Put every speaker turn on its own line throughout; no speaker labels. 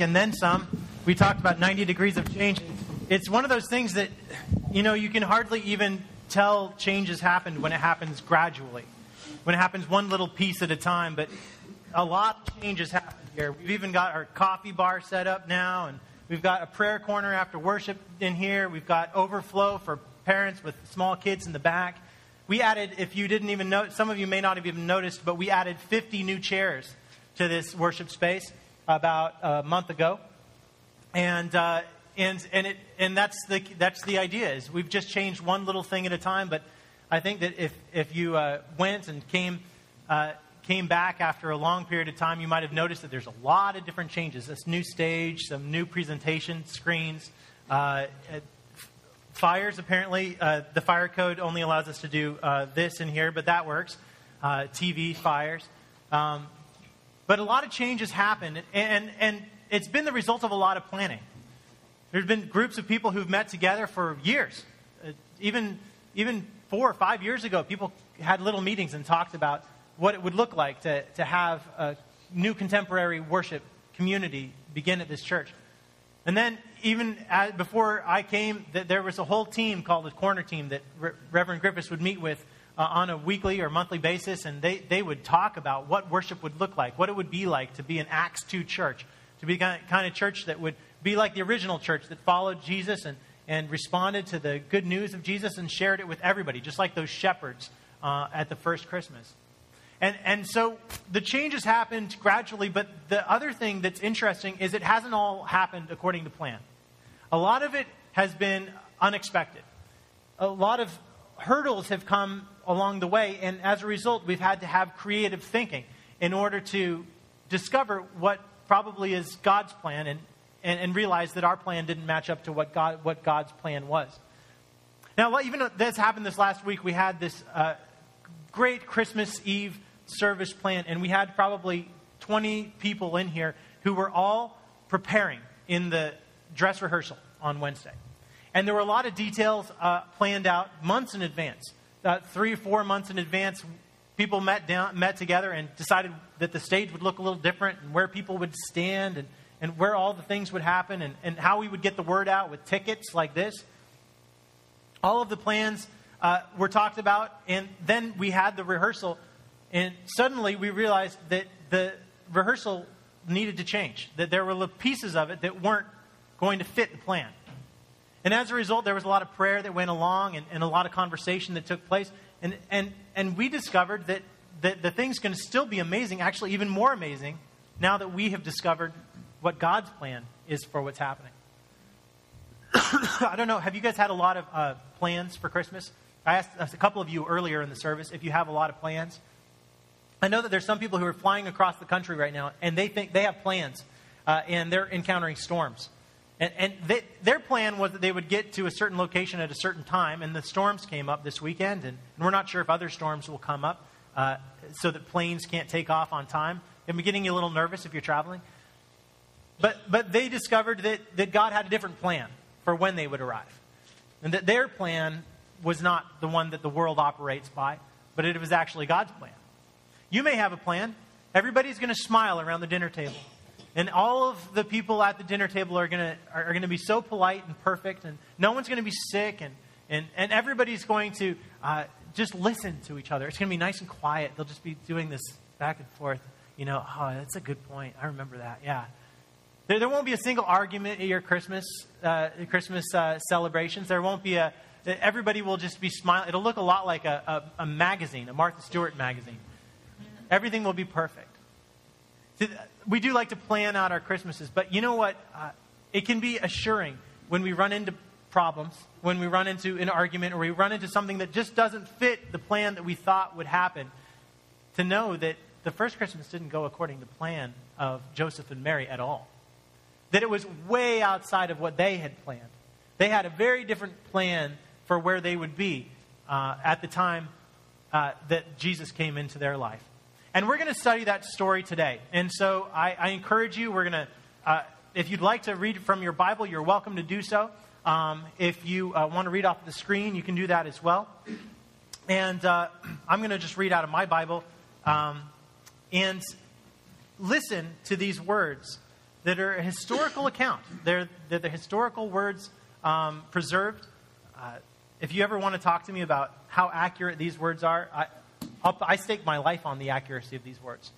and then some. We talked about 90 degrees of change. It's one of those things that, you know, you can hardly even tell changes happened when it happens gradually, when it happens one little piece at a time. But a lot of changes happened here. We've even got our coffee bar set up now, and we've got a prayer corner after worship in here. We've got overflow for parents with small kids in the back. We added, if you didn't even know, some of you may not have even noticed, but we added 50 new chairs to this worship space about a month ago. And, uh, and, and, it, and that's, the, that's the idea is we've just changed one little thing at a time. But I think that if, if you uh, went and came, uh, came back after a long period of time, you might have noticed that there's a lot of different changes. This new stage, some new presentation screens, uh, fires. Apparently, uh, the fire code only allows us to do uh, this in here, but that works. Uh, TV fires. Um, but a lot of changes happen, and, and it's been the result of a lot of planning. There's been groups of people who've met together for years. Uh, even, even four or five years ago, people had little meetings and talked about what it would look like to, to have a new contemporary worship community begin at this church. And then, even before I came, there was a whole team called the Corner Team that Re- Reverend Griffiths would meet with uh, on a weekly or monthly basis, and they, they would talk about what worship would look like, what it would be like to be an Acts 2 church, to be the kind of church that would be like the original church that followed Jesus and, and responded to the good news of Jesus and shared it with everybody, just like those shepherds uh, at the first Christmas. And, and so the changes happened gradually, but the other thing that's interesting is it hasn't all happened according to plan. A lot of it has been unexpected. A lot of hurdles have come along the way, and as a result, we've had to have creative thinking in order to discover what probably is God's plan and, and, and realize that our plan didn't match up to what, God, what God's plan was. Now, even though this happened this last week, we had this uh, great Christmas Eve service plan, and we had probably 20 people in here who were all preparing in the dress rehearsal on Wednesday. And there were a lot of details uh, planned out months in advance. Uh, three or four months in advance, people met, down, met together and decided that the stage would look a little different and where people would stand and, and where all the things would happen and, and how we would get the word out with tickets like this. All of the plans uh, were talked about, and then we had the rehearsal and suddenly we realized that the rehearsal needed to change, that there were pieces of it that weren't going to fit the plan. And as a result, there was a lot of prayer that went along and, and a lot of conversation that took place. And, and, and we discovered that, that the thing's to still be amazing, actually, even more amazing, now that we have discovered what God's plan is for what's happening. I don't know. Have you guys had a lot of uh, plans for Christmas? I asked a couple of you earlier in the service if you have a lot of plans. I know that there's some people who are flying across the country right now, and they think they have plans, uh, and they're encountering storms. And, and they, their plan was that they would get to a certain location at a certain time, and the storms came up this weekend, and, and we're not sure if other storms will come up uh, so that planes can't take off on time. Be getting you a little nervous if you're traveling. But, but they discovered that, that God had a different plan for when they would arrive. And that their plan was not the one that the world operates by, but it was actually God's plan. You may have a plan. Everybody's going to smile around the dinner table. And all of the people at the dinner table are going to, are, going to be so polite and perfect, and no one's going to be sick, and, and, and everybody's going to uh, just listen to each other. It's going to be nice and quiet. They'll just be doing this back and forth. You know, oh, that's a good point. I remember that. Yeah. There, there won't be a single argument at your Christmas, uh, Christmas uh, celebrations. There won't be a, everybody will just be smiling. It'll look a lot like a, a, a magazine, a Martha Stewart magazine everything will be perfect. We do like to plan out our Christmases, but you know what? Uh, it can be assuring when we run into problems, when we run into an argument, or we run into something that just doesn't fit the plan that we thought would happen, to know that the first Christmas didn't go according to plan of Joseph and Mary at all. That it was way outside of what they had planned. They had a very different plan for where they would be uh, at the time uh, that Jesus came into their life. And we're going to study that story today. And so I, I encourage you, we're going to, uh, if you'd like to read from your Bible, you're welcome to do so. Um, if you uh, want to read off the screen, you can do that as well. And uh, I'm going to just read out of my Bible um, and listen to these words that are a historical account. They're, they're the historical words um, preserved. Uh, if you ever want to talk to me about how accurate these words are, I, I'll, I stake my life on the accuracy of these words.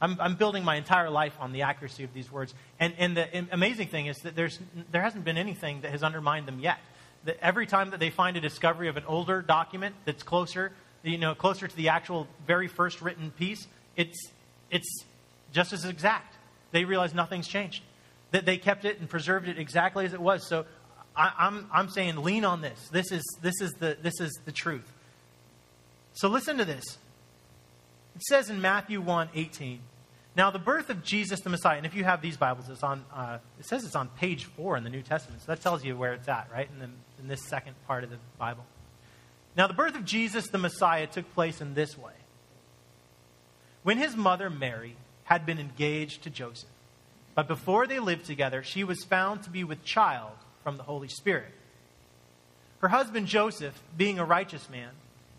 I'm, I'm, building my entire life on the accuracy of these words. And, and the amazing thing is that there's, there hasn't been anything that has undermined them yet. That every time that they find a discovery of an older document that's closer, you know, closer to the actual very first written piece, it's, it's just as exact. They realize nothing's changed. That they kept it and preserved it exactly as it was. So I, I'm, I'm saying lean on this. This is, this, is the, this is the truth. So listen to this. It says in Matthew 1 18, now, the birth of Jesus the Messiah, and if you have these Bibles, it's on, uh, it says it's on page four in the New Testament. So that tells you where it's at, right? In, the, in this second part of the Bible. Now, the birth of Jesus the Messiah took place in this way. When his mother, Mary, had been engaged to Joseph, but before they lived together, she was found to be with child from the Holy Spirit. Her husband, Joseph, being a righteous man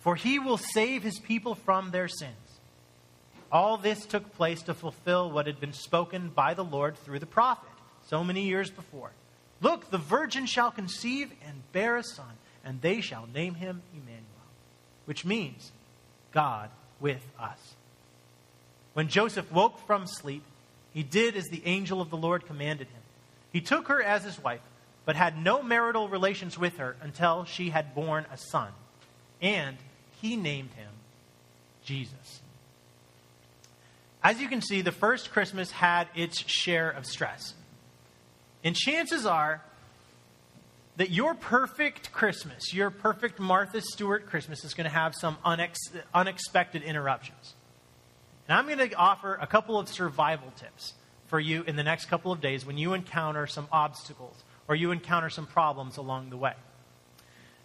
for he will save his people from their sins. All this took place to fulfill what had been spoken by the Lord through the prophet so many years before. Look, the virgin shall conceive and bear a son, and they shall name him Emmanuel, which means God with us. When Joseph woke from sleep, he did as the angel of the Lord commanded him. He took her as his wife, but had no marital relations with her until she had borne a son, and he named him Jesus. As you can see, the first Christmas had its share of stress. And chances are that your perfect Christmas, your perfect Martha Stewart Christmas, is going to have some unex- unexpected interruptions. And I'm going to offer a couple of survival tips for you in the next couple of days when you encounter some obstacles or you encounter some problems along the way.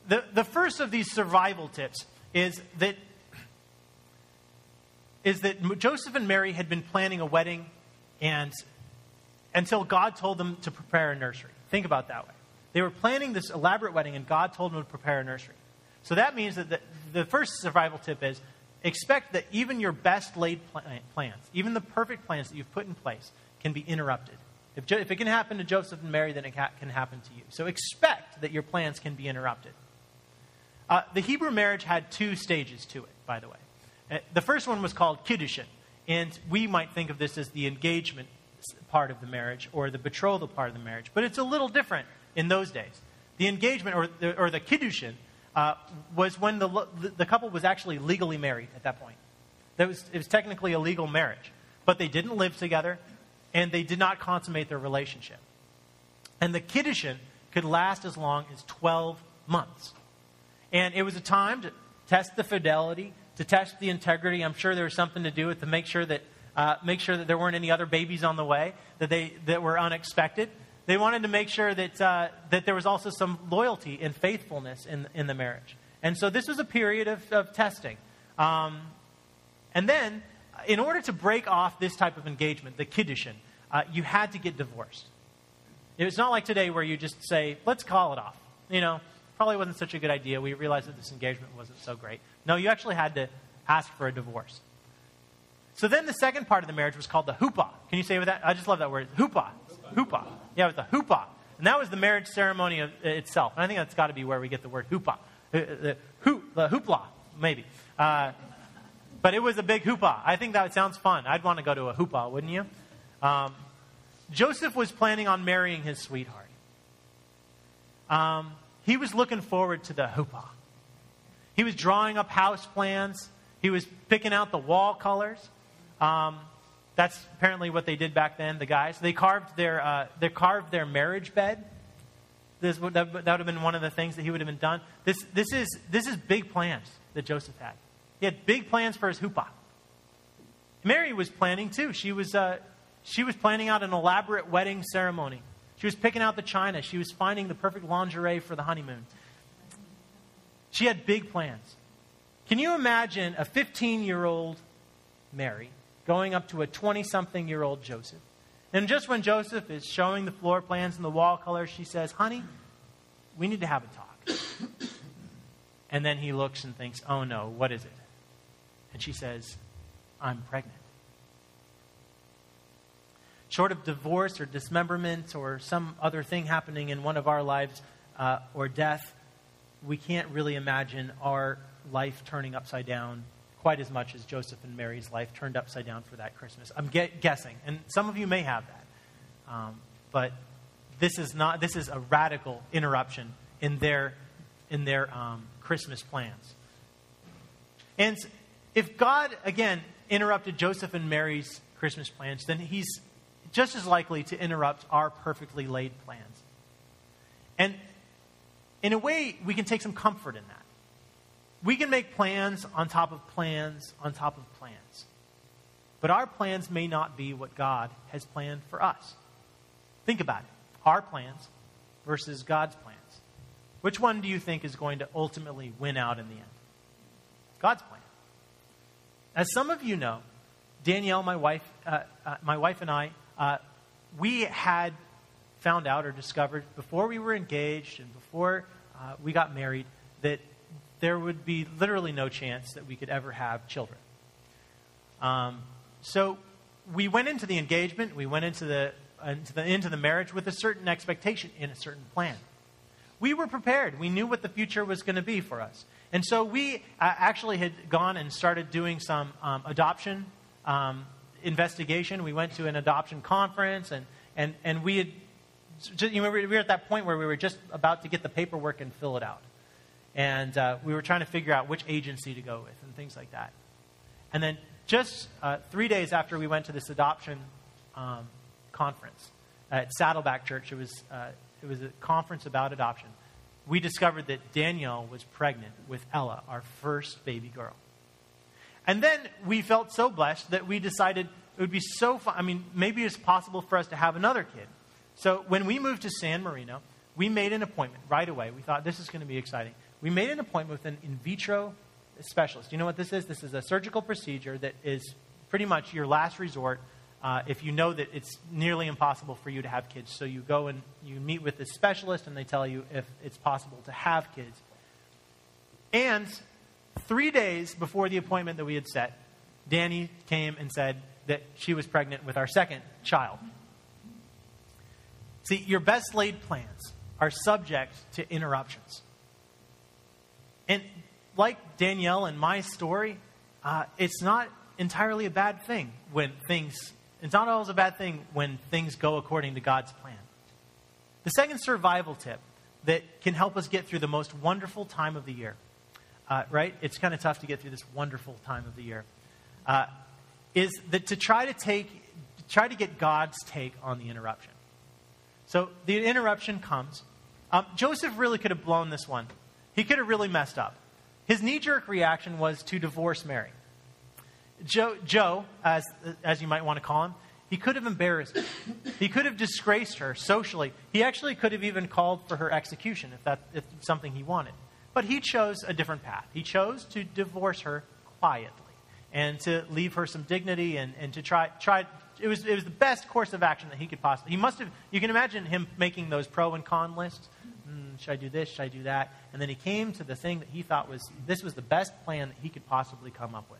The, the first of these survival tips is that is that Joseph and Mary had been planning a wedding and until God told them to prepare a nursery. Think about that way. They were planning this elaborate wedding and God told them to prepare a nursery. So that means that the, the first survival tip is expect that even your best laid eh, plans, even the perfect plans that you've put in place, can be interrupted. If, if it can happen to Joseph and Mary, then it can happen to you. So expect that your plans can be interrupted. Uh, the Hebrew marriage had two stages to it, by the way. Uh, the first one was called Kiddushin, and we might think of this as the engagement part of the marriage or the betrothal part of the marriage, but it's a little different in those days. The engagement or the, or the Kiddushin uh, was when the, the couple was actually legally married at that point. That was, it was technically a legal marriage, but they didn't live together and they did not consummate their relationship. And the Kiddushin could last as long as 12 months. And it was a time to test the fidelity to test the integrity. I'm sure there was something to do with to make sure that uh, make sure that there weren't any other babies on the way that they that were unexpected. They wanted to make sure that uh, that there was also some loyalty and faithfulness in in the marriage. And so this was a period of, of testing. Um, and then, in order to break off this type of engagement, the kiddushin, uh, you had to get divorced. It's not like today where you just say, "Let's call it off." You know, probably wasn't such a good idea. We realized that this engagement wasn't so great. No, you actually had to ask for a divorce. So then the second part of the marriage was called the hoopah. Can you say with that? I just love that word. Hoopah. Hoopah. Yeah, it was the huppah. And that was the marriage ceremony of, uh, itself. And I think that's got to be where we get the word hoopah. Uh, the, the hoopla, maybe. Uh, but it was a big hoopah. I think that sounds fun. I'd want to go to a hoopah, wouldn't you? Um, Joseph was planning on marrying his sweetheart. Um, he was looking forward to the hoopah. He was drawing up house plans. He was picking out the wall colors. Um, that's apparently what they did back then. The guys they carved their uh, they carved their marriage bed. This would, that, would have been one of the things that he would have been done. This this is this is big plans that Joseph had. He had big plans for his hoopah. Mary was planning too. She was uh, she was planning out an elaborate wedding ceremony. She was picking out the china. She was finding the perfect lingerie for the honeymoon. She had big plans. Can you imagine a 15 year old Mary going up to a 20 something year old Joseph? And just when Joseph is showing the floor plans and the wall color, she says, Honey, we need to have a talk. and then he looks and thinks, Oh no, what is it? And she says, I'm pregnant. Short of divorce or dismemberment or some other thing happening in one of our lives uh, or death, we can't really imagine our life turning upside down quite as much as Joseph and Mary's life turned upside down for that Christmas. I'm ge- guessing, and some of you may have that, um, but this is not. This is a radical interruption in their in their um, Christmas plans. And if God again interrupted Joseph and Mary's Christmas plans, then He's just as likely to interrupt our perfectly laid plans. And in a way, we can take some comfort in that. We can make plans on top of plans on top of plans. But our plans may not be what God has planned for us. Think about it our plans versus God's plans. Which one do you think is going to ultimately win out in the end? God's plan. As some of you know, Danielle, my wife, uh, uh, my wife and I, uh, we had found out or discovered before we were engaged and before uh, we got married that there would be literally no chance that we could ever have children. Um, so we went into the engagement, we went into the, into the, into the marriage with a certain expectation and a certain plan. We were prepared. We knew what the future was going to be for us. And so we uh, actually had gone and started doing some um, adoption um, investigation. We went to an adoption conference, and, and, and we had just, you know, we were at that point where we were just about to get the paperwork and fill it out. And uh, we were trying to figure out which agency to go with and things like that. And then just uh, three days after we went to this adoption um, conference at Saddleback Church, it was, uh, it was a conference about adoption, we discovered that Danielle was pregnant with Ella, our first baby girl. And then we felt so blessed that we decided it would be so fun. I mean, maybe it's possible for us to have another kid. So when we moved to San Marino, we made an appointment right away. We thought this is going to be exciting. We made an appointment with an in vitro specialist. You know what this is? This is a surgical procedure that is pretty much your last resort uh, if you know that it's nearly impossible for you to have kids. So you go and you meet with this specialist, and they tell you if it's possible to have kids. And three days before the appointment that we had set, Danny came and said that she was pregnant with our second child. See, your best laid plans are subject to interruptions. And like Danielle and my story, uh, it's not entirely a bad thing when things, it's not always a bad thing when things go according to God's plan. The second survival tip that can help us get through the most wonderful time of the year uh, right? It's kind of tough to get through this wonderful time of the year. Uh, is that to try to take, try to get God's take on the interruption. So the interruption comes. Um, Joseph really could have blown this one. He could have really messed up. His knee jerk reaction was to divorce Mary. Joe, Joe as, as you might want to call him, he could have embarrassed her. He could have disgraced her socially. He actually could have even called for her execution if that's if something he wanted. But he chose a different path. He chose to divorce her quietly and to leave her some dignity and, and to try, try it was, it was the best course of action that he could possibly. He must have, you can imagine him making those pro and con lists. Mm, should I do this? Should I do that? And then he came to the thing that he thought was, this was the best plan that he could possibly come up with.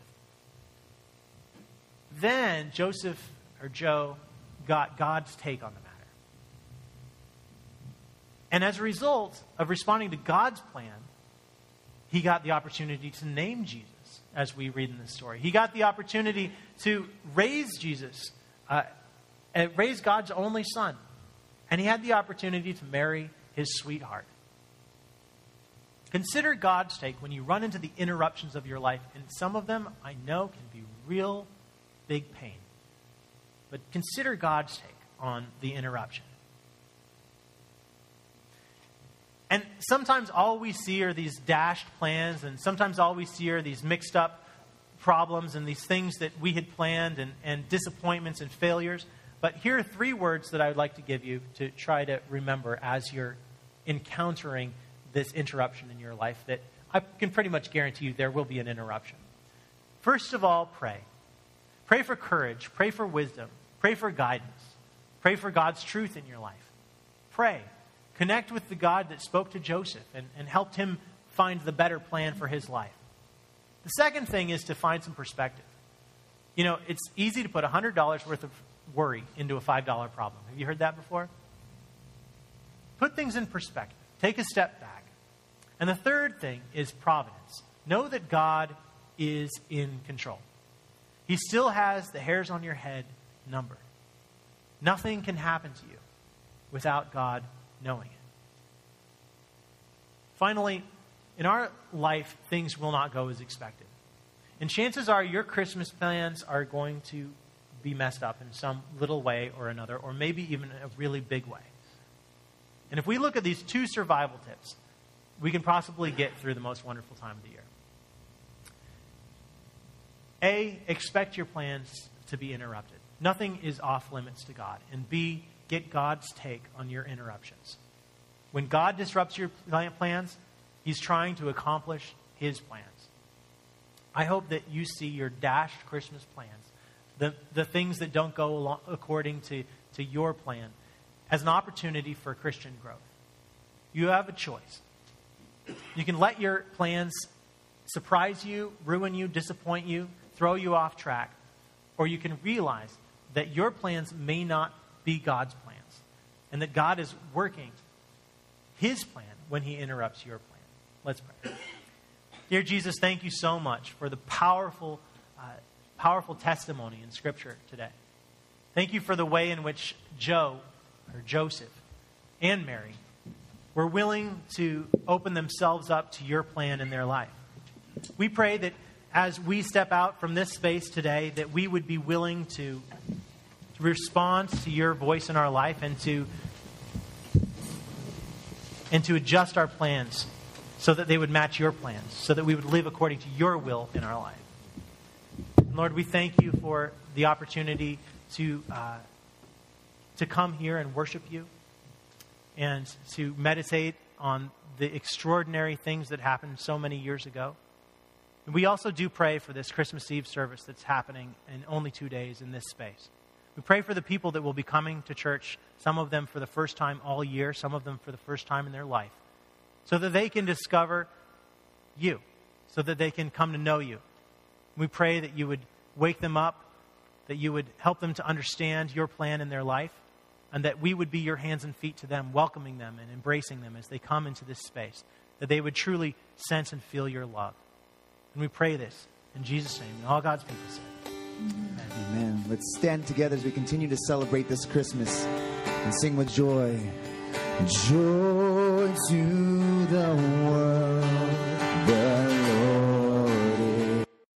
Then Joseph or Joe got God's take on the matter. And as a result of responding to God's plan, he got the opportunity to name Jesus, as we read in this story. He got the opportunity to raise Jesus, uh, raise God's only son. And he had the opportunity to marry his sweetheart. Consider God's take when you run into the interruptions of your life. And some of them, I know, can be real big pain. But consider God's take on the interruption. And sometimes all we see are these dashed plans, and sometimes all we see are these mixed up problems and these things that we had planned and, and disappointments and failures. But here are three words that I would like to give you to try to remember as you're encountering this interruption in your life that I can pretty much guarantee you there will be an interruption. First of all, pray. Pray for courage. Pray for wisdom. Pray for guidance. Pray for God's truth in your life. Pray. Connect with the God that spoke to Joseph and, and helped him find the better plan for his life. The second thing is to find some perspective. You know, it's easy to put $100 worth of worry into a $5 problem. Have you heard that before? Put things in perspective. Take a step back. And the third thing is providence. Know that God is in control. He still has the hairs on your head numbered. Nothing can happen to you without God knowing it. Finally, in our life, things will not go as expected. And chances are your Christmas plans are going to be messed up in some little way or another, or maybe even a really big way. And if we look at these two survival tips, we can possibly get through the most wonderful time of the year. A, expect your plans to be interrupted. Nothing is off limits to God. And B, get God's take on your interruptions. When God disrupts your plans, He's trying to accomplish His plans. I hope that you see your dashed Christmas plans, the, the things that don't go along, according to, to your plan, as an opportunity for Christian growth. You have a choice. You can let your plans surprise you, ruin you, disappoint you, throw you off track, or you can realize that your plans may not be God's plans and that God is working his plan when he interrupts your plan. Let's pray. Dear Jesus, thank you so much for the powerful, uh, powerful testimony in Scripture today. Thank you for the way in which Joe, or Joseph, and Mary were willing to open themselves up to your plan in their life. We pray that as we step out from this space today, that we would be willing to, to respond to your voice in our life and to and to adjust our plans so that they would match your plans, so that we would live according to your will in our life. And Lord, we thank you for the opportunity to, uh, to come here and worship you and to meditate on the extraordinary things that happened so many years ago. We also do pray for this Christmas Eve service that's happening in only two days in this space. We pray for the people that will be coming to church, some of them for the first time all year, some of them for the first time in their life, so that they can discover you, so that they can come to know you. We pray that you would wake them up, that you would help them to understand your plan in their life, and that we would be your hands and feet to them, welcoming them and embracing them as they come into this space, that they would truly sense and feel your love. And we pray this in Jesus' name. And all God's people say,
Amen. Let's stand together as we continue to celebrate this Christmas and sing with joy. Joy to the world.